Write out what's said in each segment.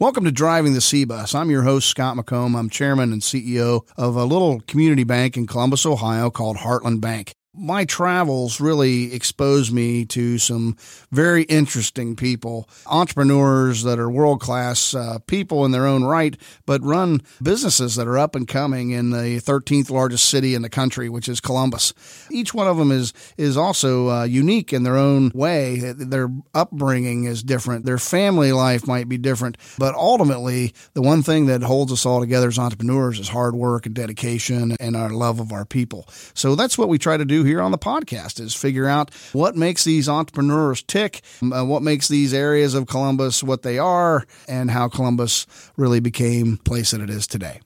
Welcome to Driving the C Bus. I'm your host, Scott McComb. I'm chairman and CEO of a little community bank in Columbus, Ohio called Heartland Bank my travels really exposed me to some very interesting people, entrepreneurs that are world class uh, people in their own right, but run businesses that are up and coming in the 13th largest city in the country, which is Columbus. Each one of them is is also uh, unique in their own way. Their upbringing is different. Their family life might be different, but ultimately, the one thing that holds us all together as entrepreneurs is hard work and dedication and our love of our people. So that's what we try to do here on the podcast is figure out what makes these entrepreneurs tick, uh, what makes these areas of Columbus what they are, and how Columbus really became the place that it is today.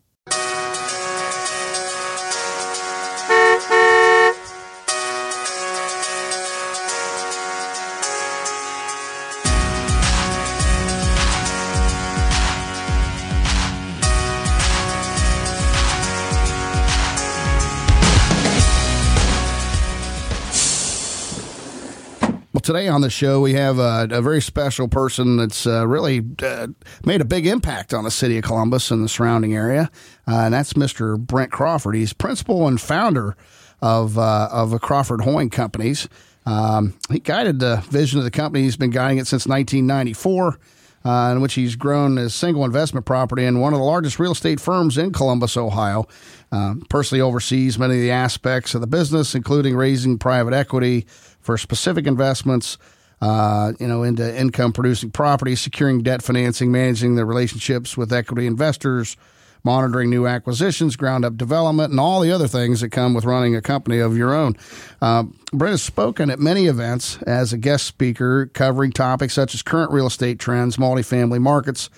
Today on the show, we have a, a very special person that's uh, really uh, made a big impact on the city of Columbus and the surrounding area, uh, and that's Mr. Brent Crawford. He's principal and founder of uh, of Crawford Hoying Companies. Um, he guided the vision of the company. He's been guiding it since 1994. Uh, in which he's grown a single investment property in one of the largest real estate firms in Columbus, Ohio. Uh, personally oversees many of the aspects of the business, including raising private equity, for specific investments, uh, you know, into income producing properties, securing debt financing, managing the relationships with equity investors, monitoring new acquisitions, ground up development, and all the other things that come with running a company of your own. Uh, Brent has spoken at many events as a guest speaker covering topics such as current real estate trends, multifamily markets,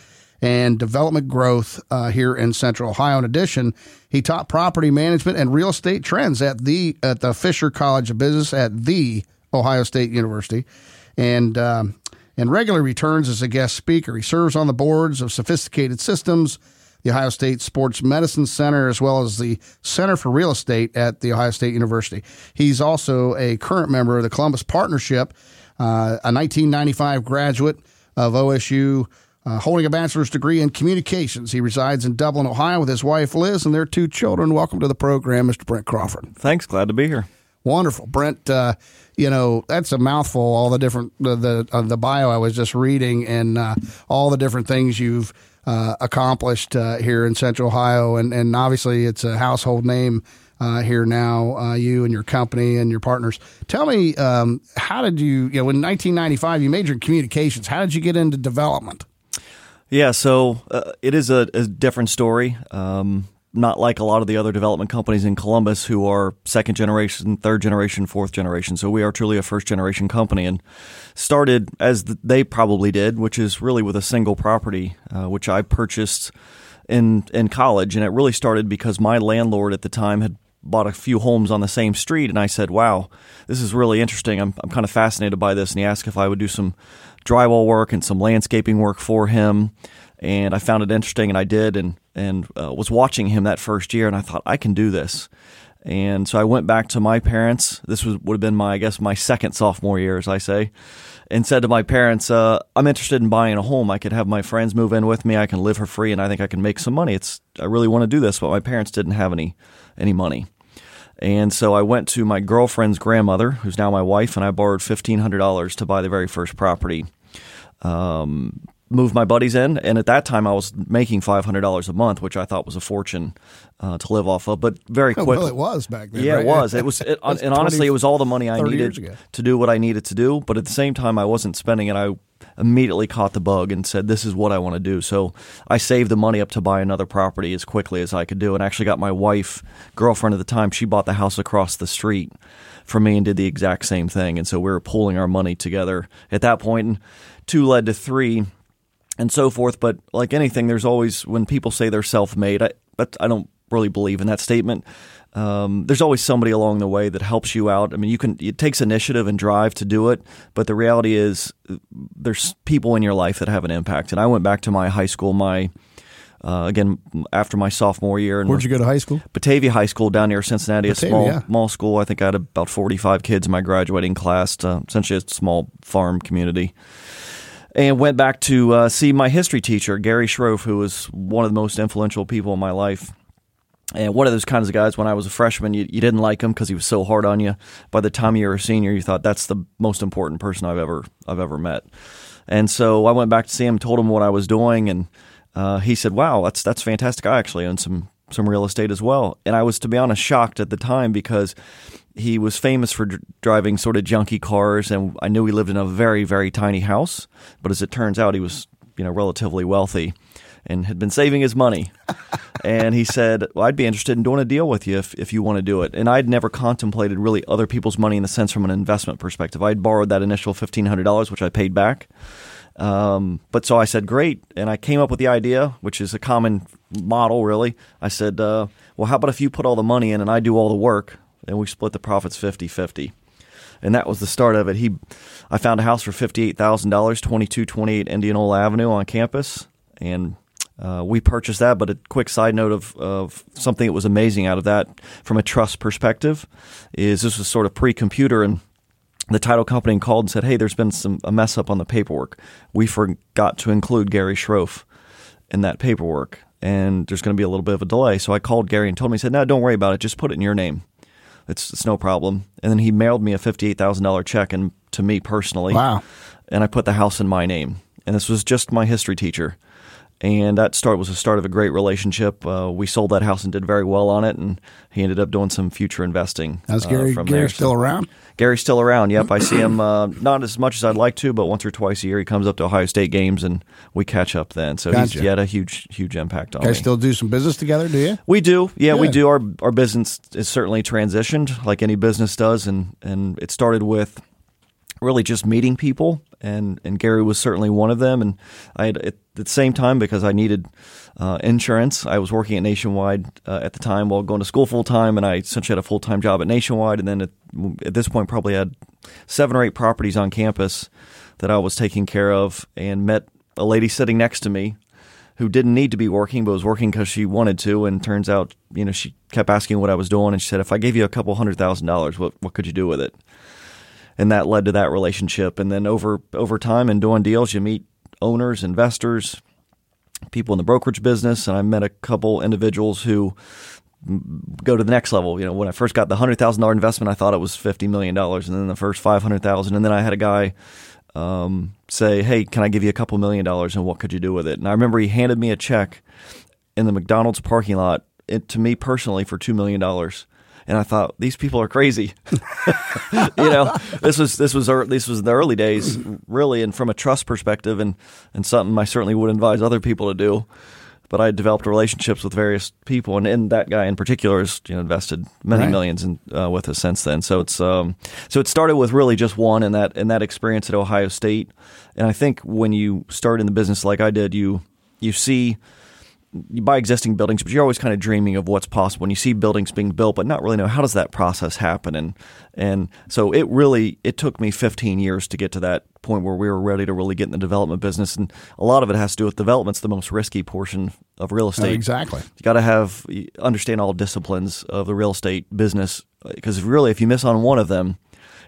and development growth uh, here in Central Ohio. In addition, he taught property management and real estate trends at the at the Fisher College of Business at the Ohio State University, and um, and regularly returns as a guest speaker. He serves on the boards of Sophisticated Systems, the Ohio State Sports Medicine Center, as well as the Center for Real Estate at the Ohio State University. He's also a current member of the Columbus Partnership, uh, a 1995 graduate of OSU. Uh, holding a bachelor's degree in communications. He resides in Dublin, Ohio, with his wife Liz and their two children. Welcome to the program, Mr. Brent Crawford. Thanks. Glad to be here. Wonderful, Brent. Uh, you know that's a mouthful. All the different the the, uh, the bio I was just reading, and uh, all the different things you've uh, accomplished uh, here in Central Ohio, and and obviously it's a household name. Uh, here now, you and your company and your partners. Tell me, um, how did you, you know, in 1995, you majored in communications. How did you get into development? Yeah, so it is a, a different story. Um, not like a lot of the other development companies in Columbus who are second generation, third generation, fourth generation. So we are truly a first generation company and started as they probably did, which is really with a single property, uh, which I purchased in in college. And it really started because my landlord at the time had bought a few homes on the same street, and I said, "Wow, this is really interesting. I'm I'm kind of fascinated by this." And he asked if I would do some drywall work and some landscaping work for him and I found it interesting, and I did, and and uh, was watching him that first year, and I thought I can do this, and so I went back to my parents. This was would have been my I guess my second sophomore year, as I say, and said to my parents, uh, "I'm interested in buying a home. I could have my friends move in with me. I can live for free, and I think I can make some money. It's I really want to do this, but my parents didn't have any any money." And so I went to my girlfriend's grandmother, who's now my wife, and I borrowed fifteen hundred dollars to buy the very first property. Um, moved my buddies in, and at that time I was making five hundred dollars a month, which I thought was a fortune uh, to live off of. But very quickly, well, it was back then. Yeah, right? it was. It was, it, and 20, honestly, it was all the money I needed to do what I needed to do. But at the same time, I wasn't spending it. I immediately caught the bug and said, "This is what I want to do." So I saved the money up to buy another property as quickly as I could do, and actually got my wife, girlfriend at the time, she bought the house across the street for me and did the exact same thing. And so we were pooling our money together at that point, and two led to three and so forth. But like anything, there's always when people say they're self-made. I, but I don't really believe in that statement. Um, there's always somebody along the way that helps you out. I mean, you can it takes initiative and drive to do it, but the reality is there's people in your life that have an impact. And I went back to my high school, my uh, again after my sophomore year. And Where'd you go to high school? Batavia High School down near Cincinnati, Batavia, a small yeah. small school. I think I had about 45 kids in my graduating class. Uh, essentially, a small farm community. And went back to uh, see my history teacher, Gary Schroff, who was one of the most influential people in my life. And one of those kinds of guys, when I was a freshman, you, you didn't like him because he was so hard on you. By the time you were a senior, you thought that's the most important person I've ever I've ever met. And so I went back to see him, told him what I was doing, and uh, he said, "Wow, that's that's fantastic. I actually own some some real estate as well." And I was, to be honest, shocked at the time because he was famous for dr- driving sort of junky cars, and I knew he lived in a very very tiny house. But as it turns out, he was you know relatively wealthy and had been saving his money. and he said, well, I'd be interested in doing a deal with you if, if you want to do it. And I'd never contemplated really other people's money in the sense from an investment perspective. I'd borrowed that initial $1,500, which I paid back. Um, but so I said, great. And I came up with the idea, which is a common model, really. I said, uh, well, how about if you put all the money in and I do all the work and we split the profits 50 50? And that was the start of it. He, I found a house for $58,000, 2228 Indianola Avenue on campus. And uh, we purchased that, but a quick side note of, of something that was amazing out of that from a trust perspective is this was sort of pre-computer and the title company called and said, "Hey, there's been some a mess up on the paperwork. We forgot to include Gary Schroff in that paperwork, and there's going to be a little bit of a delay." So I called Gary and told him, he said, "No, don't worry about it. Just put it in your name. It's it's no problem." And then he mailed me a fifty-eight thousand dollar check and to me personally. Wow. And I put the house in my name, and this was just my history teacher and that start was the start of a great relationship. Uh, we sold that house and did very well on it, and he ended up doing some future investing. How's Gary? Uh, from Gary there. still So- around? Gary's still around. Yep, I see him uh, not as much as I'd like to, but once or twice a year he comes up to Ohio State games and we catch up then. So Gotcha. he's had a huge, huge impact on You me. guys still do some business together? Do you? We do, yeah, we do. Our our business is certainly transitioned, like any business does, and and it started with really just meeting people, and and Gary was certainly one of them. And I had at the same time because I needed uh, insurance. I was working at Nationwide uh, at the time while going to school full time, and I essentially had a full time job at Nationwide, and then at, at this point probably had seven or eight properties on campus that I was taking care of, and met a lady sitting next to me who didn't need to be working but was working because she wanted to. And turns out, you know, she kept asking what I was doing, and she said, "If I gave you a couple hundred thousand dollars, what what could you do with it?" And that led to that relationship. And then over over time and doing deals, you meet owners, investors, people in the brokerage business, and I met a couple individuals who go to the next level. You know, when I first got the hundred thousand dollar investment, I thought it was fifty million dollars, and then the first five hundred thousand, and then I had a guy um, say, "Hey, can I give you a couple million dollars, and what could you do with it?" And I remember he handed me a check in the McDonald's parking lot it, to me personally for two million dollars. And I thought these people are crazy. you know, this was this was this was the early days, really, and from a trust perspective, and and something I certainly would advise other people to do. But I had developed relationships with various people, and, and that guy in particular has you know, invested many Right. millions in, uh, with us since then. So it's um, so it started with really just one, and that and that experience at Ohio State. And I think when you start in the business like I did, you you see you buy existing buildings, but you're always kind of dreaming of what's possible. And you see buildings being built, but not really know how does that process happen. And and so it really it took me 15 years to get to that point where we were ready to really get in the development business. And a lot of it has to do with development's the most risky portion of real Oh, estate. exactly. You got to have understand all disciplines of the real estate business because really, if you miss on one of them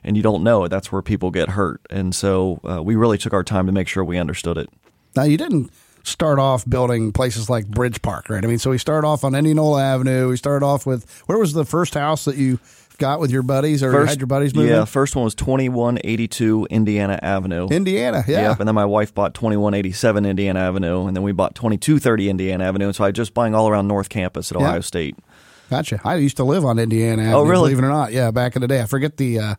and you don't know it, that's where people get hurt. And so uh, we really took our time to make sure we understood it. Now you didn't start off building places like Bridge Park, right? I mean, so we started off on Indianola Avenue. We started off with where was the first house that you got with your buddies or you had your buddies move yeah, in? first one was 2182 Indiana Avenue. Indiana, yeah. Yep, and then my wife bought 2187 Indiana Avenue, and then we bought 2230 Indiana Avenue. And so I was just buying all around North Campus at Yeah. Ohio State. Gotcha. I used to live on Indiana Avenue. Oh, really? Believe it or not, yeah. Back in the day, I forget the uh,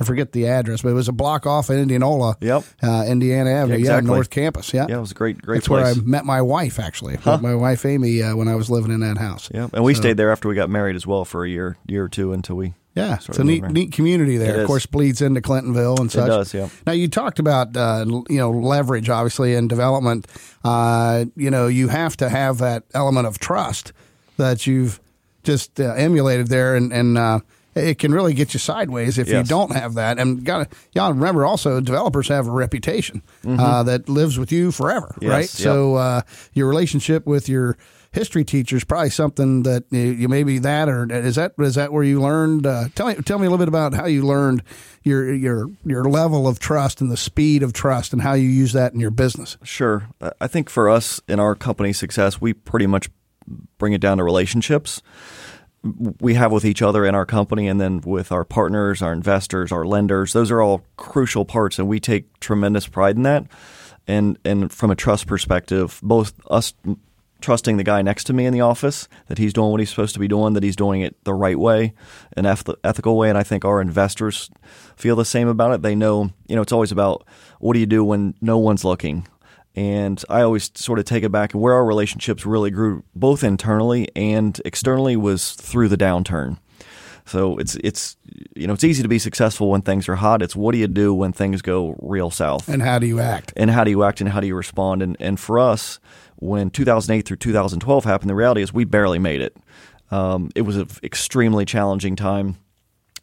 I forget the address, but it was a block off in Indianola. Yep. Uh, Indiana Avenue. exactly. Yeah, North Campus. Yeah. Yeah, it was a great, great That's place. where I met my wife. Actually, Met my wife Amy uh, when I was living in that house. Yep, and we So- stayed there after we got married as well for a year, year or two until we. Yeah, it's a neat, neat community there. It Of course, bleeds into Clintonville and such. does, yeah. Now you talked about uh, you know leverage, obviously, in development. Uh, you know, you have to have that element of trust that you've just uh, emulated there, and and uh, it can really get you sideways if you don't have that. And got to y'all remember also developers have a reputation uh, that lives with you forever, Mm-hmm. Yes, right? yep. So uh, your relationship with your history teacher is probably something that you, you maybe that or is that is that where you learned? Uh, tell me tell me a little bit about how you learned your your your level of trust and the speed of trust and how you use that in your business. Sure. I- I think for us in our company success, we pretty much bring it down to relationships we have with each other in our company and then with our partners, our investors, our lenders. Those are all crucial parts and we take tremendous pride in that. And and from a trust perspective, both us trusting the guy next to me in the office that he's doing what he's supposed to be doing, that he's doing it the right way, an eth- ethical way, and I think our investors feel the same about it. They know, you know, it's always about what do you do when no one's looking. And I always sort of take it back and where our relationships really grew, both internally and externally, was through the downturn. So it's it's you know it's easy to be successful when things are hot. It's what do you do when things go real south, And how do you act? and how do you act and how do you respond? And and for us, when 2008 through 2012 happened, the reality is we barely made it. Um, it was an extremely challenging time,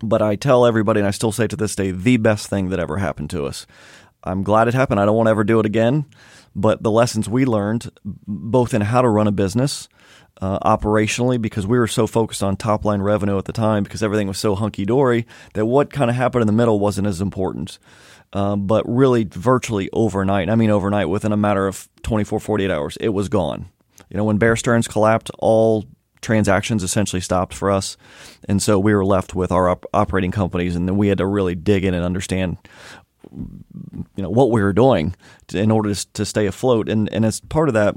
but I tell everybody, and I still say to this day, the best thing that ever happened to us. I'm glad it happened. I don't want to ever do it again. But the lessons we learned, both in how to run a business, uh, operationally, because we were so focused on top line revenue at the time, because everything was so hunky dory, that what kind of happened in the middle wasn't as important. Um, but really, virtually overnight, I mean, overnight, within a matter of 24, 48 hours, it was gone. You know, when Bear Stearns collapsed, all transactions essentially stopped for us. And so we were left with our op- operating companies, and then we had to really dig in and understand you know what we were doing to, in order to, to stay afloat. And and as part of that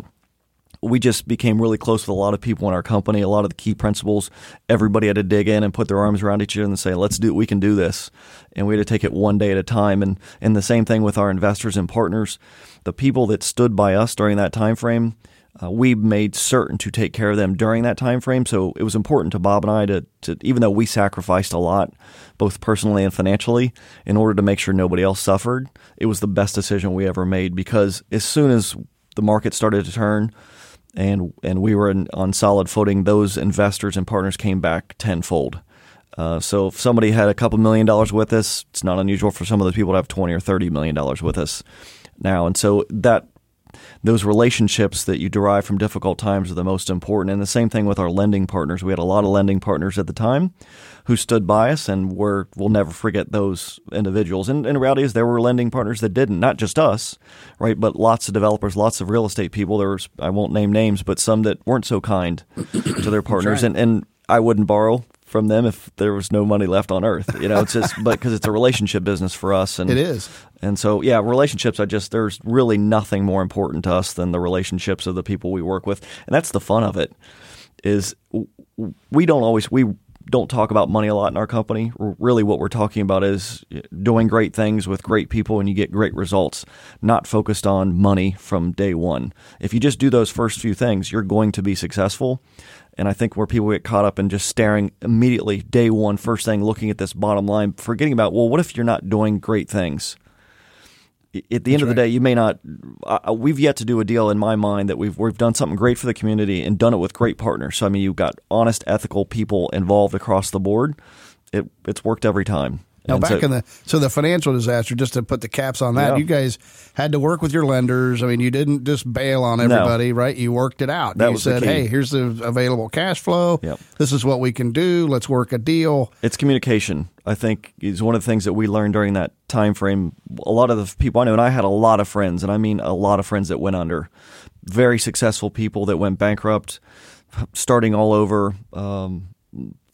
we just became really close with a lot of people in our company a lot of the key principles. everybody had to dig in and put their arms around each other and say let's do it, we can do this. And we had to take it one day at a time. And and the same thing with our investors and partners. The people that stood by us during that time frame uh, we made certain to take care of them during that time frame. So it was important to Bob and I to, to, even though we sacrificed a lot, both personally and financially, in order to make sure nobody else suffered. It was the best decision we ever made because as soon as the market started to turn, and and we were in, on solid footing, those investors and partners came back tenfold. Uh, so if somebody had a couple million dollars with us, it's not unusual for some of the people to have twenty or thirty million dollars with us now, and so that those relationships that you derive from difficult times are the most important. And the same thing with our lending partners. We had a lot of lending partners at the time who stood by us, and we're, we'll never forget those individuals. And, and the reality is, there were lending partners that didn't, not just us, right? But lots of developers, lots of real estate people. There was, I won't name names, but some that weren't so kind to their partners. And, and I wouldn't borrow from them if there was no money left on earth. You know, it's just, but because it's a relationship business for us. And It is. and so, yeah, relationships. I just there's really nothing more important to us than the relationships of the people we work with, and that's the fun of it. Is we don't always we don't talk about money a lot in our company. Really, what we're talking about is uh, doing great things with great people, and you get great results. Not focused on money from day one. If you just do those first few things, you're going to be successful. And I think where people get caught up in just staring immediately, day one, first thing, looking at this bottom line, forgetting about, well, what if you're not doing great things? At the end of the day, you may not. Uh, we've yet to do a deal in my mind that we've we've done something great for the community and done it with great partners. So I mean, you've got honest, ethical people involved across the board. It it's worked every time. Now, And back so- in the so the financial disaster, just to put the caps on that, Yeah. you guys had to work with your lenders. I mean, you didn't just bail on everybody, right? You worked it out. That you said. "Hey, here's the available cash flow. Yep. This is what we can do. Let's work a deal." It's communication. I think is one of the things that we learned during that time frame. A lot of the people I know, and I had a lot of friends, and I mean a lot of friends that went under. Very successful people that went bankrupt, starting all over. Um,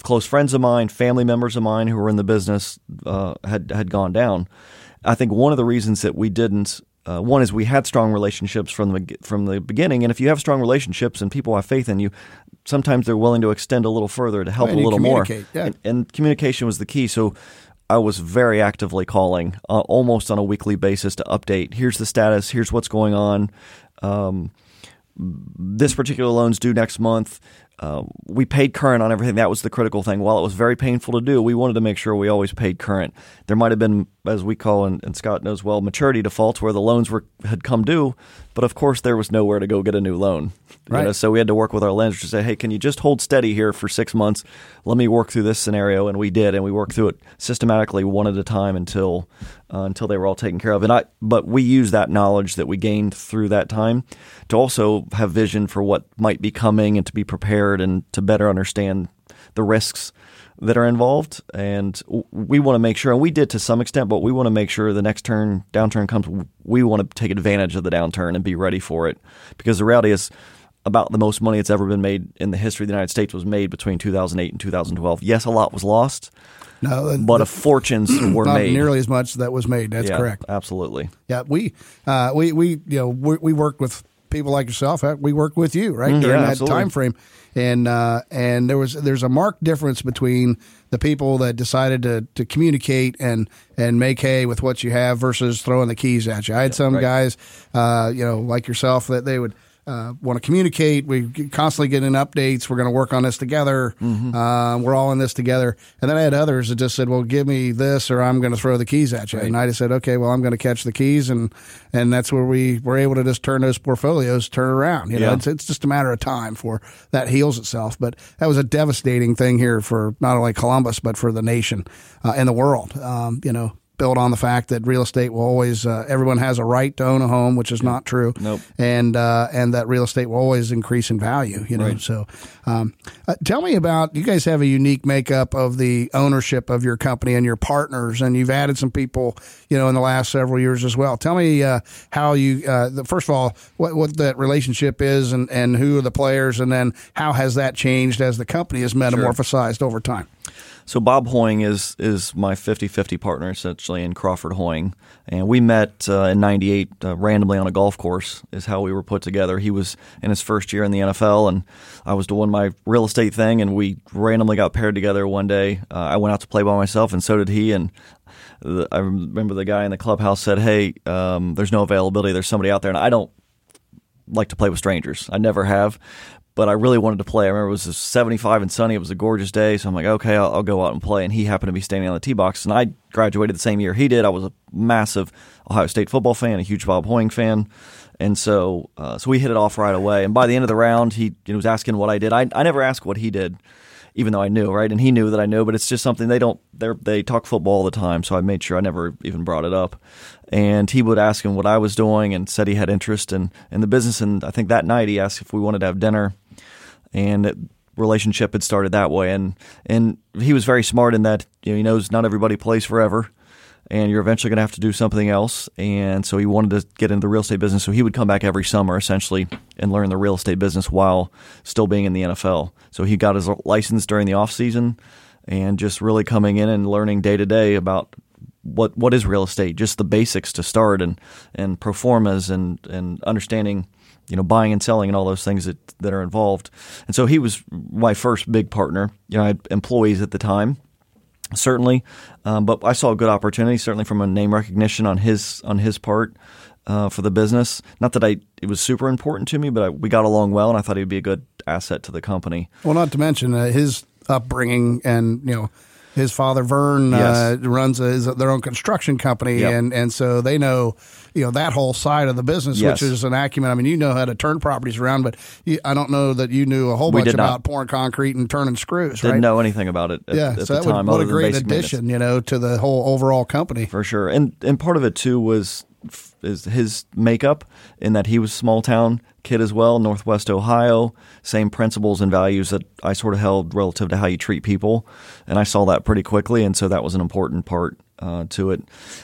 close friends of mine, family members of mine who were in the business uh, had had gone down. I think one of the reasons that we didn't. Uh, one is we had strong relationships from the from the beginning, and if you have strong relationships and people have faith in you, sometimes they're willing to extend a little further to help And a little more. yeah. And, and communication was the key. So I was very actively calling, uh, almost on a weekly basis, to update. Here's the status. Here's what's going on. Um, this particular loan's due next month. Uh, we paid current on everything. That was the critical thing. While it was very painful to do, we wanted to make sure we always paid current. There might have been, as we call, and, and Scott knows well, maturity defaults where the loans were had come due, but of course there was nowhere to go get a new loan. Right. know, so we had to work with our lenders to say, hey, can you just hold steady here for six months? Let me work through this scenario, and we did, and we worked through it systematically one at a time until uh, until they were all taken care of. And I, but we used that knowledge that we gained through that time to also have vision for what might be coming and to be prepared and to better understand the risks that are involved. And we want to make sure, and we did to some extent, but we want to make sure the next turn downturn comes. We want to take advantage of the downturn and be ready for it, because the reality is about the most money that's ever been made in the history of the United States was made between 2008 and 2012. Yes, a lot was lost. No, the, but the, fortunes were not made. nearly as much that was made. That's yeah, correct. Absolutely. Yeah, we uh, we we you know we, we worked with people like yourself. We worked with you right mm, during yeah, that absolutely. time frame, and uh, and there was there's a marked difference between the people that decided to, to communicate and and make hay with what you have versus throwing the keys at you. I had some right. guys, uh, you know, like yourself, that they would uh, want to communicate. We constantly getting updates. We're going to work on this together. Mm-hmm. Uh, we're all in this together. And then I had others that just said, "Well, give me this, or I'm going to throw the keys at you." Right. And I just said, "Okay, well, I'm going to catch the keys," and and that's where we were able to just turn those portfolios turn around. You know, yeah. it's, it's just a matter of time for that heals itself. But that was a devastating thing here for not only Columbus but for the nation uh, and the world. Um, you know, built on the fact that real estate will always uh, everyone has a right to own a home, which is not true. Nope. And uh, and that real estate will always increase in value. You know. Right. So, um, uh, tell me about you guys have a unique makeup of the ownership of your company and your partners, and you've added some people, you know, in the last several years as well. Tell me uh, how you uh, the, first of all what what that relationship is, and and who are the players, and then how has that changed as the company has metamorphosized sure. over time. So Bob Hoying is is my 50-50 partner essentially in Crawford Hoying, and we met uh, in '98 uh, randomly on a golf course. Is how we were put together. He was in his first year in the NFL, and I was doing my real estate thing, and we randomly got paired together one day. Uh, I went out to play by myself, and so did he. And the, I remember the guy in the clubhouse said, "Hey, um, there's no availability. There's somebody out there," and I don't like to play with strangers. I never have but I really wanted to play. I remember it was 75 and sunny. It was a gorgeous day, so I'm like, okay, I'll, I'll, go out and play. And he happened to be standing on the tee box, and I graduated the same year he did. I was a massive Ohio State football fan, a huge Bob Hoying fan, and so uh, so we hit it off right away. And by the end of the round, he you know, was asking what I did. I I never asked what he did. Even though I knew, right, and he knew that I knew, but it's just something they don't. They they talk football all the time, so I made sure I never even brought it up. And he would ask him what I was doing, and said he had interest in in the business. And I think that night he asked if we wanted to have dinner and relationship had started that way. And and he was very smart in that you know, he knows not everybody plays forever, and you're eventually going to have to do something else. And so he wanted to get into the real estate business. So he would come back every summer essentially and learn the real estate business while still being in the NFL. So he got his license during the off season and just really coming in and learning day to day about what what is real estate, just the basics to start and and pro formas and and understanding you know, buying and selling and all those things that, that are involved. And so he was my first big partner. You know, I had employees at the time, certainly, um, but I saw a good opportunity, certainly from a name recognition on his on his part uh, for the business. Not that I it was super important to me, but I, we got along well, and I thought he'd be a good asset to the company. Well, not to mention uh, his upbringing and you know his father Vern Yes. uh, runs a, their own construction company, Yep. and and so they know you know that whole side of the business, Yes. which is an acumen. I mean, you know how to turn properties around, but you, I don't know that you knew a whole We bunch about pouring concrete and turning screws. Didn't right? know anything about it at, yeah, at so the that would, time. what a great addition, you know, to the whole overall company. for sure. And and part of it too was is his makeup in that he was small town kid as well, Northwest Ohio. Same principles and values that I sort of held relative to how you treat people, and I saw that pretty quickly, and so that was an important part uh, to it.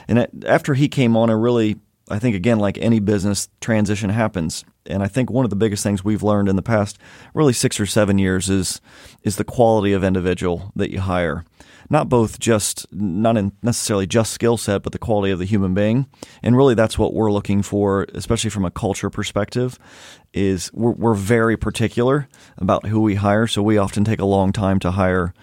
And it, after he came on, I really. I think again, like any business, transition happens, and I think one of the biggest things we've learned in the past, really six or seven years, is is the quality of individual that you hire not both just not necessarily just skill set, but the quality of the human being. And really, that's what we're looking for, especially from a culture perspective. Is we're, we're very particular about who we hire, so we often take a long time to hire.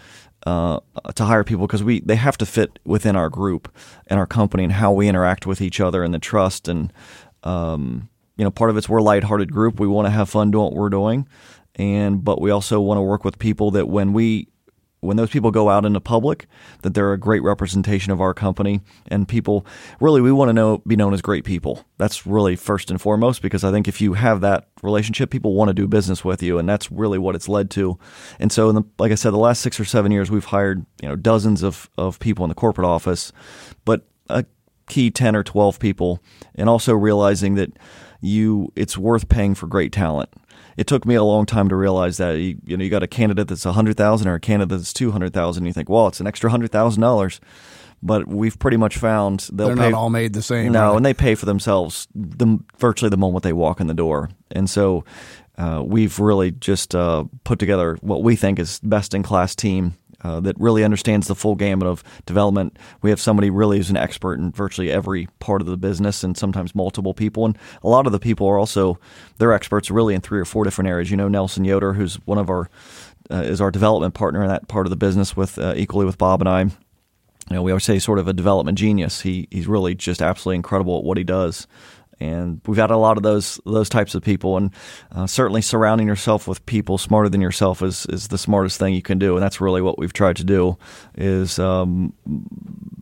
Uh, to hire people because we they have to fit within our group and our company and how we interact with each other and the trust and um, you know part of it's we're a lighthearted group we want to have fun doing what we're doing and but we also want to work with people that when we when those people go out into public, that they're a great representation of our company, and people really we want to know be known as great people. That's really first and foremost because I think if you have that relationship, people want to do business with you, and that's really what it's led to. And so, the, like I said, the last six or seven years, we've hired you know dozens of of people in the corporate office, but a key ten or twelve people, and also realizing that you it's worth paying for great talent it took me a long time to realize that you, you know you got a candidate that's a hundred thousand or a candidate that's two hundred thousand. You think, well, it's an extra hundred thousand dollars, but we've pretty much found they'll they're pay, not all made the same. No, right? and they pay for themselves the, virtually the moment they walk in the door, and so. Uh, we've really just uh, put together what we think is best in class team uh, that really understands the full gamut of development. We have somebody really who's an expert in virtually every part of the business, and sometimes multiple people. And a lot of the people are also they're experts really in three or four different areas. You know, Nelson Yoder, who's one of our uh, is our development partner in that part of the business with uh, equally with Bob and I. You know, we always say sort of a development genius. He he's really just absolutely incredible at what he does and we've had a lot of those those types of people, and uh, certainly surrounding yourself with people smarter than yourself is is the smartest thing you can do, and that's really what we've tried to do. Is um,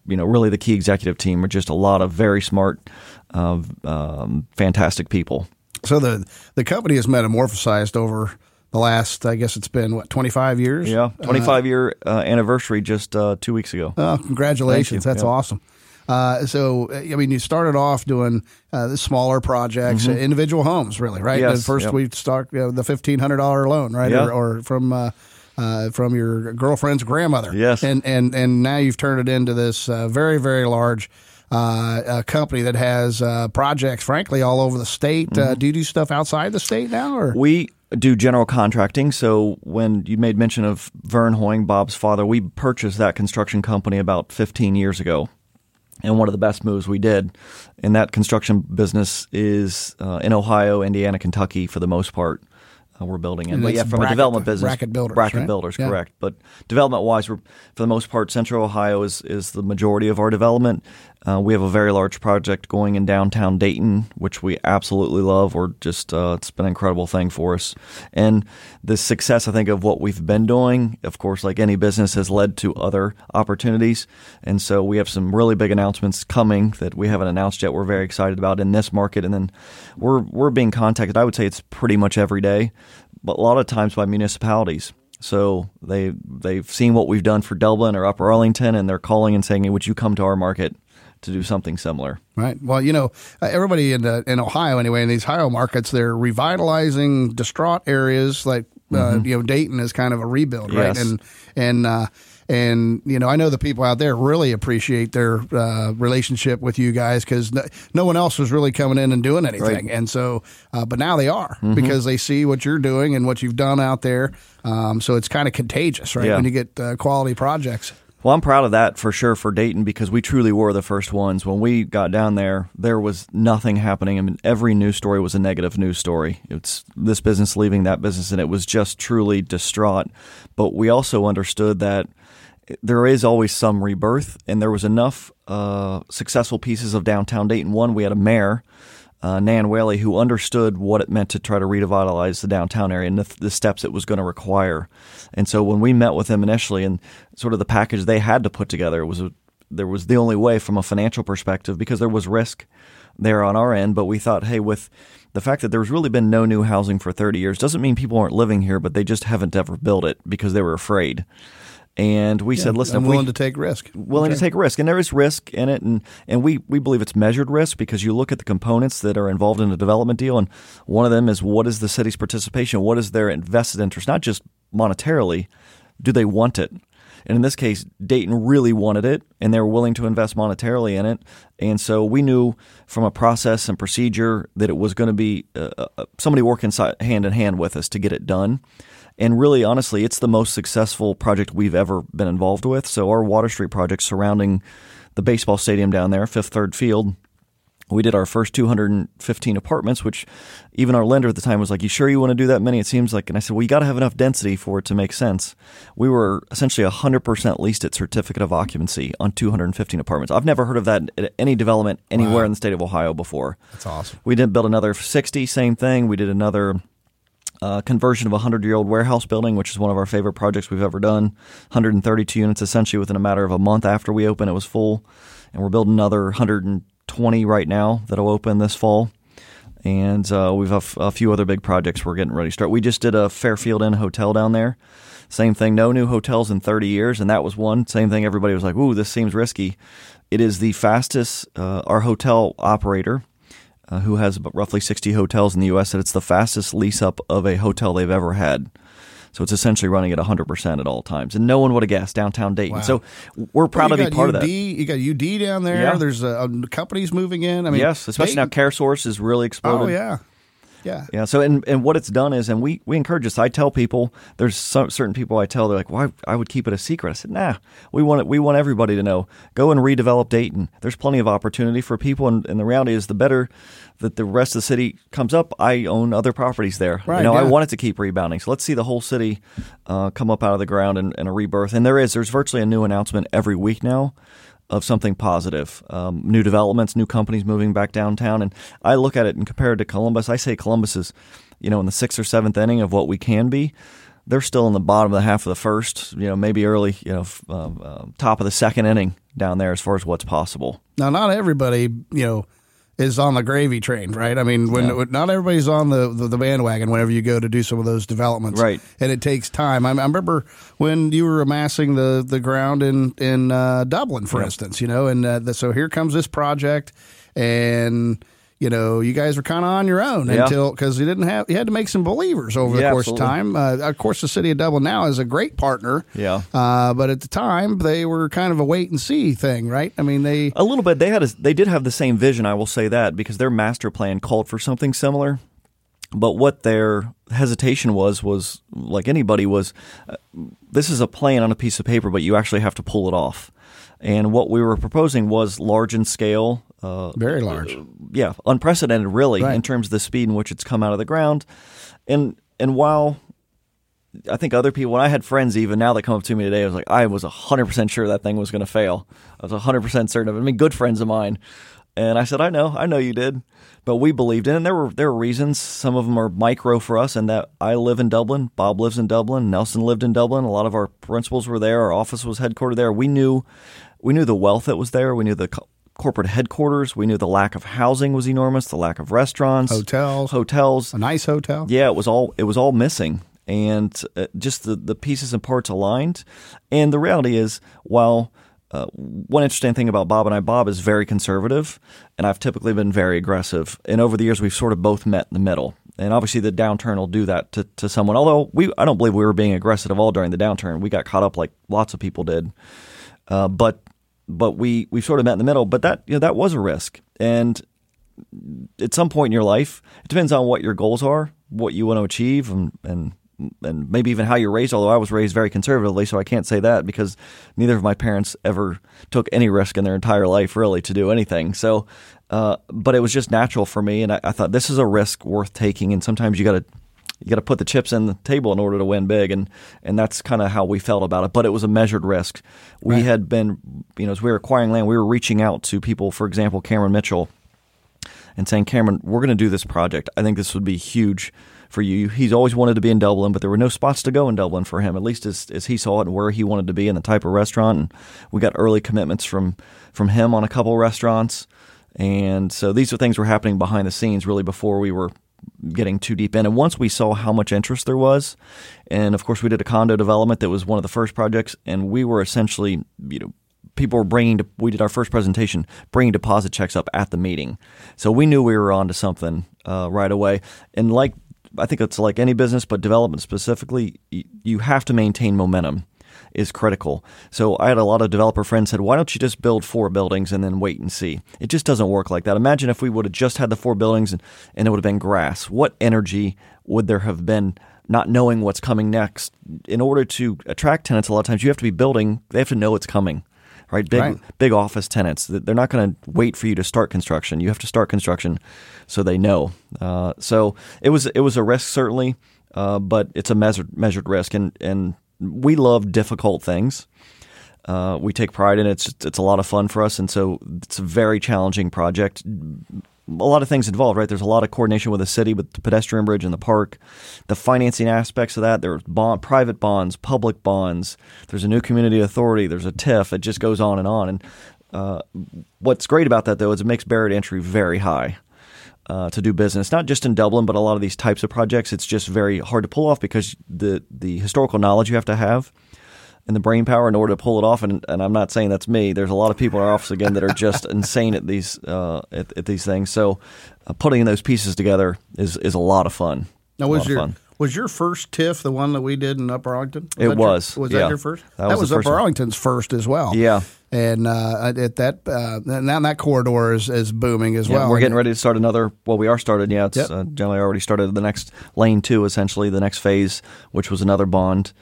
you know really the key executive team are just a lot of very smart, uh, um, fantastic people. So the the company has metamorphosized over the last, I guess it's been what twenty five years. Yeah, twenty five uh, year uh, anniversary just uh, two weeks ago. Oh, congratulations! That's yeah. awesome. Uh, so, I mean, you started off doing uh, the smaller projects, mm-hmm. individual homes, really, right? Yes, first, yep. we start you know, the fifteen hundred dollar loan, right, yeah. or, or, from. Uh, uh, from your girlfriend's grandmother, yes, and and and now you've turned it into this uh, very very large uh, company that has uh, projects, frankly, all over the state. Uh, mm-hmm. do you do stuff outside the state now, or we do general contracting? So when you made mention of Vern Hoying, Bob's father, we purchased that construction company about 15 years ago and one of the best moves we did in that construction business is uh, in Ohio, Indiana, Kentucky for the most part. Uh, we're building in, but yeah, from Brackett, a development business, Brackett builders, Brackett right? builders, yeah. correct. But development wise, for the most part, Central Ohio is is the majority of our development. Uh, we have a very large project going in downtown Dayton, which we absolutely love. We're just uh, it's been an incredible thing for us, and the success I think of what we've been doing, of course, like any business, has led to other opportunities, and so we have some really big announcements coming that we haven't announced yet. We're very excited about in this market, and then we're we're being contacted. I would say it's pretty much every day, but a lot of times by municipalities so they they've seen what we've done for Dublin or Upper Arlington, and they're calling and saying, "Would you come to our market?" To do something similar. Right. Well, you know, uh, everybody in uh, in Ohio anyway, in these Ohio markets, they're revitalizing distraught areas like uh, mm-hmm. you know Dayton is kind of a rebuild, right? And and uh, and you know, I know the people out there really appreciate their uh, relationship with you guys because no, no, one else was really coming in and doing anything, right. and so, uh, but now they are mm-hmm. because they see what you're doing and what you've done out there. Um, so it's kind of contagious, right? Yeah. When you get uh, quality projects. Well, I'm proud of that for sure for Dayton because we truly were the first ones. When we got down there, there was nothing happening. I mean, every news story was a negative news story. It's this business leaving that business, and it was just truly distraught. But we also understood that there is always some rebirth, and there was enough uh, successful pieces of downtown Dayton. One, we had a mayor uh, Nan Whaley, who understood what it meant to try to revitalize the downtown area and the, the steps it was going to require. And so when we met with them initially, and sort of the package they had to put together was a, there was the only way from a financial perspective because there was risk there on our end. But we thought, hey, with the fact that there's really been no new housing for 30 years doesn't mean people aren't living here, but they just haven't ever built it because they were afraid. And we yeah, said, listen, I'm we, willing to take risk. Willing okay. to take risk. And there is risk in it. And, and we, we believe it's measured risk because you look at the components that are involved in a development deal. And one of them is what is the city's participation? What is their invested interest? Not just monetarily, do they want it? And in this case, Dayton really wanted it and they were willing to invest monetarily in it. And so we knew from a process and procedure that it was going to be uh, uh, somebody working hand in hand with us to get it done. And really, honestly, it's the most successful project we've ever been involved with. So, our Water Street project surrounding the baseball stadium down there, Fifth Third Field, we did our first 215 apartments, which even our lender at the time was like, You sure you want to do that many? It seems like. And I said, Well, you got to have enough density for it to make sense. We were essentially 100% leased at certificate of occupancy on 215 apartments. I've never heard of that at any development anywhere wow. in the state of Ohio before. That's awesome. We did build another 60, same thing. We did another uh, conversion of a 100 year old warehouse building, which is one of our favorite projects we've ever done. 132 units essentially within a matter of a month after we open, it was full. And we're building another 120 right now that'll open this fall. And uh, we've a, f- a few other big projects we're getting ready to start. We just did a Fairfield Inn hotel down there. Same thing, no new hotels in 30 years, and that was one. Same thing, everybody was like, ooh, this seems risky. It is the fastest, uh, our hotel operator uh, who has roughly 60 hotels in the U.S., said it's the fastest lease up of a hotel they've ever had. So it's essentially running at 100% at all times. And no one would have guessed downtown Dayton. Wow. So we're proud well, to be part UD, of that. You got UD down there. Yeah. There's uh, companies moving in. I mean, yes, especially Dayton. now CareSource is really exploded. Oh, yeah. Yeah. Yeah. So, and, and what it's done is, and we, we encourage this. I tell people, there's some, certain people I tell, they're like, why I would keep it a secret. I said, nah, we want it. We want everybody to know. Go and redevelop Dayton. There's plenty of opportunity for people. And, and the reality is, the better that the rest of the city comes up, I own other properties there. Right, you know, yeah. I want it to keep rebounding. So let's see the whole city uh, come up out of the ground and, and a rebirth. And there is, there's virtually a new announcement every week now of something positive. Um, new developments, new companies moving back downtown. And I look at it and compare it to Columbus. I say Columbus is, you know, in the sixth or seventh inning of what we can be. They're still in the bottom of the half of the first, you know, maybe early, you know, uh, uh, top of the second inning down there as far as what's possible. Now, not everybody, you know, is on the gravy train, right? I mean, when yeah. not everybody's on the, the, the bandwagon whenever you go to do some of those developments, right? And it takes time. I, I remember when you were amassing the the ground in in uh, Dublin, for instance, you know, and uh, the, so here comes this project, and you know, you guys were kind of on your own yeah. until because you didn't have you had to make some believers over yeah, the course absolutely. of time. Uh, of course, the city of Dublin now is a great partner. Yeah, uh, but at the time they were kind of a wait and see thing, right? I mean, they a little bit. They had a, they did have the same vision. I will say that because their master plan called for something similar. But what their hesitation was was like anybody was, uh, this is a plan on a piece of paper, but you actually have to pull it off. And what we were proposing was large in scale. Uh, Very large. Uh, yeah, unprecedented, really, right. in terms of the speed in which it's come out of the ground. And and while I think other people, when I had friends even now that come up to me today, I was like, I was 100% sure that thing was going to fail. I was 100% certain of it. I mean, good friends of mine. And I said, I know, I know you did, but we believed in it. And there were there were reasons. Some of them are micro for us, and that I live in Dublin, Bob lives in Dublin, Nelson lived in Dublin. A lot of our principals were there. Our office was headquartered there. We knew we knew the wealth that was there. We knew the corporate headquarters. We knew the lack of housing was enormous. The lack of restaurants, hotels, hotels, a nice hotel. Yeah, it was all it was all missing, and uh, just the the pieces and parts aligned. And the reality is, while uh, one interesting thing about Bob and I, Bob is very conservative, and I've typically been very aggressive. And over the years, we've sort of both met in the middle. And obviously, the downturn will do that to, to someone. Although we, I don't believe we were being aggressive at all during the downturn. We got caught up like lots of people did. Uh, but but we we sort of met in the middle. But that you know that was a risk, and at some point in your life, it depends on what your goals are, what you want to achieve, and and and maybe even how you're raised. Although I was raised very conservatively, so I can't say that because neither of my parents ever took any risk in their entire life, really, to do anything. So, uh, but it was just natural for me, and I, I thought this is a risk worth taking. And sometimes you got to you got to put the chips in the table in order to win big, and and that's kind of how we felt about it. But it was a measured risk. We Right. had been, you know, as we were acquiring land, we were reaching out to people. For example, Cameron Mitchell, and saying, Cameron, we're going to do this project. I think this would be huge for you. He's always wanted to be in Dublin, but there were no spots to go in Dublin for him, at least as, as he saw it and where he wanted to be and the type of restaurant. And we got early commitments from from him on a couple restaurants. And so these are things were happening behind the scenes really before we were getting too deep in. And once we saw how much interest there was, and of course we did a condo development that was one of the first projects, and we were essentially, you know, people were bringing. We did our first presentation, bringing deposit checks up at the meeting, so we knew we were onto something uh, right away. And like I think it's like any business, but development specifically, you have to maintain momentum is critical. So I had a lot of developer friends said, "Why don't you just build four buildings and then wait and see?" It just doesn't work like that. Imagine if we would have just had the four buildings and, and it would have been grass. What energy would there have been not knowing what's coming next? In order to attract tenants, a lot of times you have to be building. They have to know it's coming. Right, big Right. big office tenants. They're not going to wait for you to start construction. You have to start construction, so they know. Uh, so it was it was a risk certainly, uh, but it's a measured measured risk, and and we love difficult things. Uh, we take pride in it. It's it's a lot of fun for us, and so it's a very challenging project. a lot of things involved, right? There's a lot of coordination with the city, with the pedestrian bridge and the park, the financing aspects of that. There's bond, private bonds, public bonds. There's a new community authority. There's a TIF. It just goes on and on. And uh, what's great about that, though, is it makes barrier to entry very high. Uh, to do business, not just in Dublin, but a lot of these types of projects, it's just very hard to pull off because the the historical knowledge you have to have and the brain power in order to pull it off. And, and I'm not saying that's me. There's a lot of people in our office again that are just insane at these uh, at, at, these things. So uh, putting those pieces together is is a lot of fun. Now, was your was your first TIF the one that we did in Upper Arlington? Was it was. Your, was yeah. that your first? That was, that was Upper Arlington's first as well. Yeah. And uh, at that uh, now that corridor is, is booming as yeah, well. We're getting ready to start another. Well, we are started. Yeah, it's yep. uh, generally already started the next lane two, essentially the next phase, which was another bond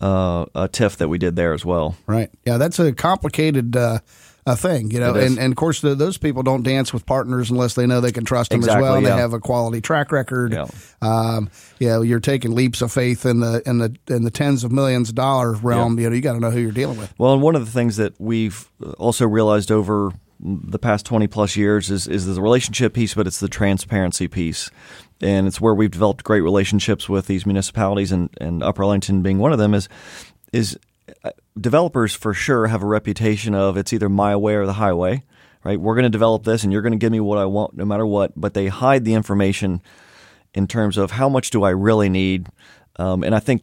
uh, a TIF that we did there as well. Right. Yeah, that's a complicated uh, a thing, you know. And, and of course, the, those people don't dance with partners unless they know they can trust them exactly, as well. Yeah. They have a quality track record. Yeah. Um, you know, you're taking leaps of faith in the in the in the tens of millions of dollar realm. Yeah. You know, you got to know who you're dealing with. Well, and one of the things that we've also realized over the past 20 plus years is, is the relationship piece, but it's the transparency piece. And it's where we've developed great relationships with these municipalities, and, and Upper Arlington being one of them, is is developers for sure have a reputation of it's either my way or the highway, right? We're going to develop this, and you're going to give me what I want, no matter what. But they hide the information in terms of how much do I really need. Um, and I think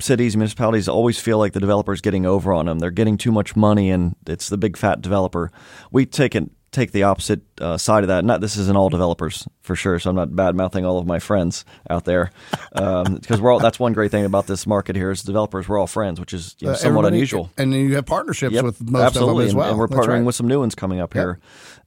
cities, municipalities always feel like the developer is getting over on them. They're getting too much money, and it's the big fat developer. We take it take the opposite uh, side of that. Not this isn't all developers for sure, so I'm not bad mouthing all of my friends out there because um, we're all. That's one great thing about this market here is developers. We're all friends, which is you know, Uh, somewhat unusual. usual. And you have partnerships Yep, with most absolutely, of them as and- well. and, we're That's partnering right. with some new ones coming up Yep. here.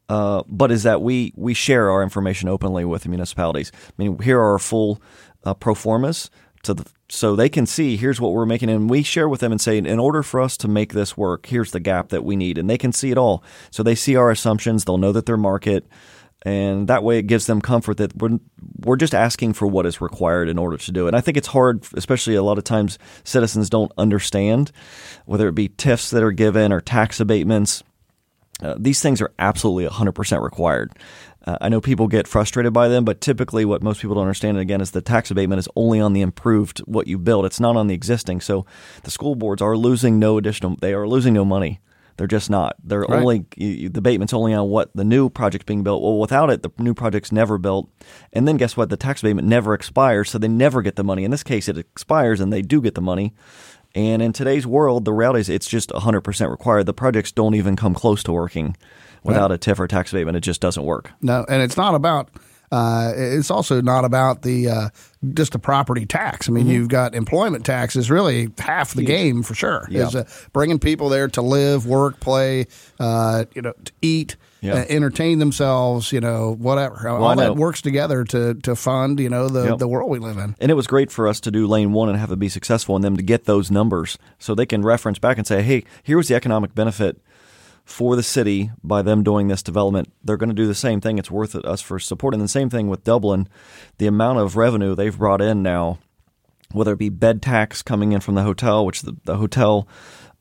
Uh, but is that we we share our information openly with the municipalities? I mean, here are our full uh, pro formas to the so they can see here's what we're making, and we share with them and say, in order for us to make this work, here's the gap that we need, and they can see it all. So they see our assumptions, they'll know that their market, and that way it gives them comfort that we're we're just asking for what is required in order to do it. And I think it's hard, especially a lot of times citizens don't understand whether it be TIFs that are given or tax abatements. Uh, these things are absolutely 100% required. Uh, I know people get frustrated by them, but typically what most people don't understand, again, is the tax abatement is only on the improved what you build. It's not on the existing. So the school boards are losing no additional, they are losing no money. They're just not. They're Right. only, the abatement's only on what the new project's being built. Well, without it, the new project's never built. And then guess what? The tax abatement never expires, so they never get the money. In this case, it expires and they do get the money. And in today's world, the reality is it's just 100% required. The projects don't even come close to working without a TIF or tax abatement. It just doesn't work. No, and it's not about. Uh, it's also not about the uh, just the property tax. I Mm-hmm. mean, you've got employment tax is really half the game for sure. Yeah. Is uh, bringing people there to live, work, play, uh, you know, to eat, Yeah. uh, entertain themselves. You know, whatever. All that works together to to fund you know the Yep. the world we live in. And it was great for us to do lane one and have it be successful and them to get those numbers so they can reference back and say, hey, here was the economic benefit for the city by them doing this development. They're going to do the same thing. It's worth it us for supporting. The same thing with Dublin. The amount of revenue they've brought in now, whether it be bed tax coming in from the hotel, which the, the hotel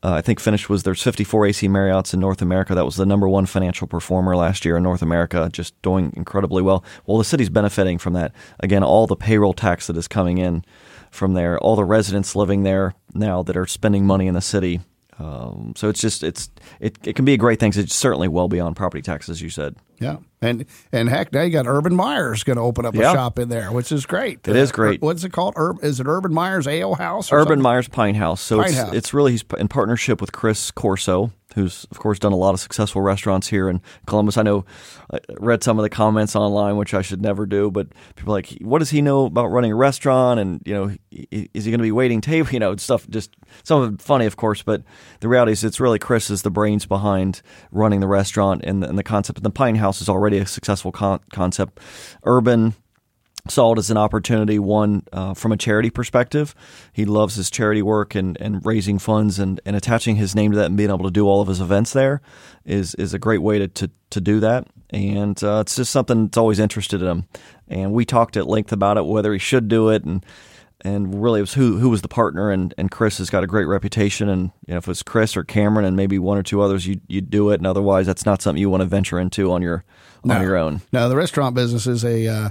uh, I think finished was there's 54 AC Marriotts in North America. That was the number one financial performer last year in North America, just doing incredibly well. Well, the city's benefiting from that. Again, all the payroll tax that is coming in from there, all the residents living there now that are spending money in the city. Um, so it's just it's it, it can be a great thing. It's certainly well beyond property taxes, you said. Yeah, and and heck, now you got Urban Meyer's going to open up a Yeah. shop in there, which is great. It is great. What's it called? Ur- is it Urban Meyer's Ale House? or Urban something? Meyer's Pint House. So Pint it's House. it's really he's in partnership with Chris Corso, who's of course done a lot of successful restaurants here in Columbus. I know I read some of the comments online, which I should never do, but people like, what does he know about running a restaurant? And you know, is he going to be waiting table? You know, stuff. Just some of it funny, of course, but the reality is, it's really Chris is the brains behind running the restaurant and the, and the concept. And the Pint House is already a successful con- concept. Urban saw it as an opportunity, one uh, from a charity perspective. He loves his charity work and, and raising funds and, and attaching his name to that and being able to do all of his events there is is a great way to, to, to do that. And uh, it's just something that's always interested in him. And we talked at length about it, whether he should do it. And and really it was who who was the partner and and Chris has got a great reputation and you know if it's Chris or Cameron and maybe one or two others you you do it and otherwise that's not something you want to venture into on your no. on your own. No, the restaurant business is a uh,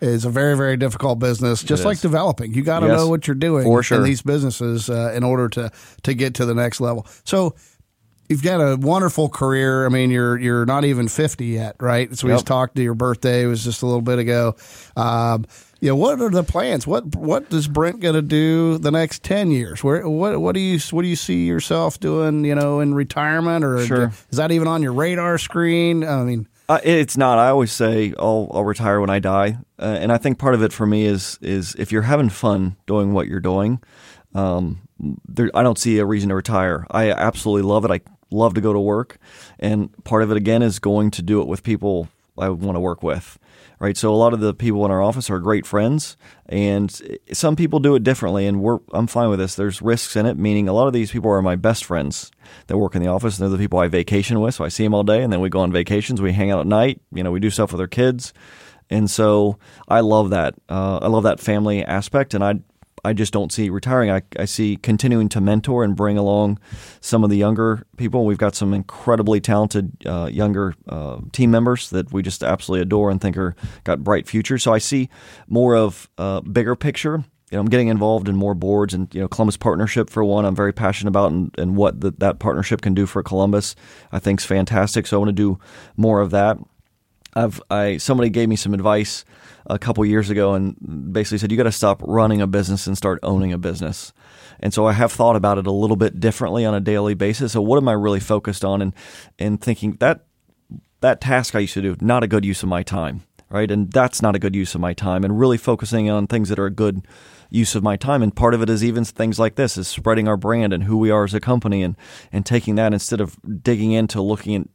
is a very very difficult business just like developing. You got to yes, know what you're doing for sure. in these businesses uh, in order to to get to the next level. So you've got a wonderful career. I mean, you're you're not even 50 yet, right? So we Yep. just talked to your birthday it was just a little bit ago. Um, you know, what are the plans? What what is Brent going to do the next 10 years? Where what what do you what do you see yourself doing, you know, in retirement or Sure. is that even on your radar screen? I mean, Uh, it's not. I always say I'll I'll retire when I die, uh, and I think part of it for me is is if you're having fun doing what you're doing, um, there, I don't see a reason to retire. I absolutely love it. I love to go to work, and part of it again is going to do it with people I want to work with. Right, so a lot of the people in our office are great friends, and some people do it differently, and we're I'm fine with this. There's risks in it, meaning a lot of these people are my best friends that work in the office, and they're the people I vacation with. So I see them all day, and then we go on vacations. We hang out at night. You know, we do stuff with our kids, and so I love that. Uh, I love that family aspect, and I I just don't see retiring. I, I see continuing to mentor and bring along some of the younger people. We've got some incredibly talented uh, younger uh, team members that we just absolutely adore and think are got bright futures. So I see more of a bigger picture. You know, I'm getting involved in more boards and you know Columbus Partnership for one. I'm very passionate about and, and what the, that partnership can do for Columbus. I think is fantastic. So I want to do more of that. I've I somebody gave me some advice a couple years ago and basically said you got to stop running a business and start owning a business. And so I have thought about it a little bit differently on a daily basis. So what am I really focused on and and thinking that that task I used to do not a good use of my time, right? And that's not a good use of my time and really focusing on things that are a good use of my time and part of it is even things like this is spreading our brand and who we are as a company and and taking that instead of digging into looking at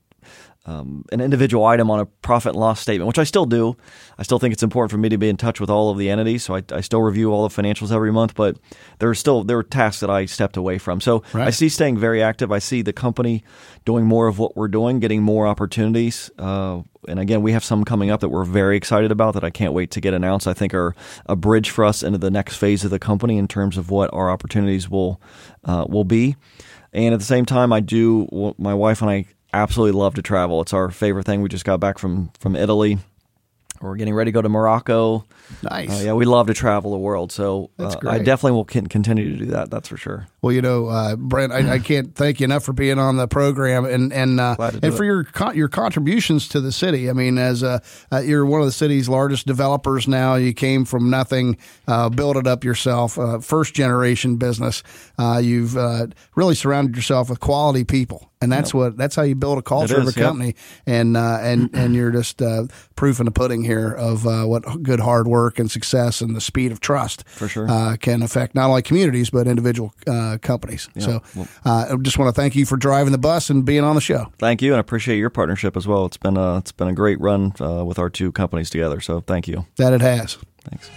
um, an individual item on a profit and loss statement, which I still do. I still think it's important for me to be in touch with all of the entities, so I, I still review all the financials every month. But there are still there are tasks that I stepped away from. So Right. I see staying very active. I see the company doing more of what we're doing, getting more opportunities. Uh, and again, we have some coming up that we're very excited about that I can't wait to get announced. I think are a bridge for us into the next phase of the company in terms of what our opportunities will uh, will be. And at the same time, I do. My wife and I absolutely love to travel. It's our favorite thing. We just got back from from Italy. We're getting ready to go to Morocco. nice. Uh, yeah, we love to travel the world. So That's uh, I definitely will continue to do that. That's for sure. Well, you know, uh, Brent, I, I can't thank you enough for being on the program and and uh, Glad to do and for it. your con- your contributions to the city. I mean, as uh, uh, you're one of the city's largest developers now, you came from nothing, uh, built it up yourself, uh, first generation business. Uh, you've uh, really surrounded yourself with quality people, and that's what that's how you build a culture of a is, yep. company. And uh, and and you're just uh, proof in the pudding here of uh, what good hard work and success and the speed of trust For sure. uh, can affect not only communities but individual uh, companies. So uh, I just want to thank you for driving the bus and being on the show. Thank you, and I appreciate your partnership as well. It's been a it's been a great run uh, with our two companies together. So thank you. That it has. Thanks.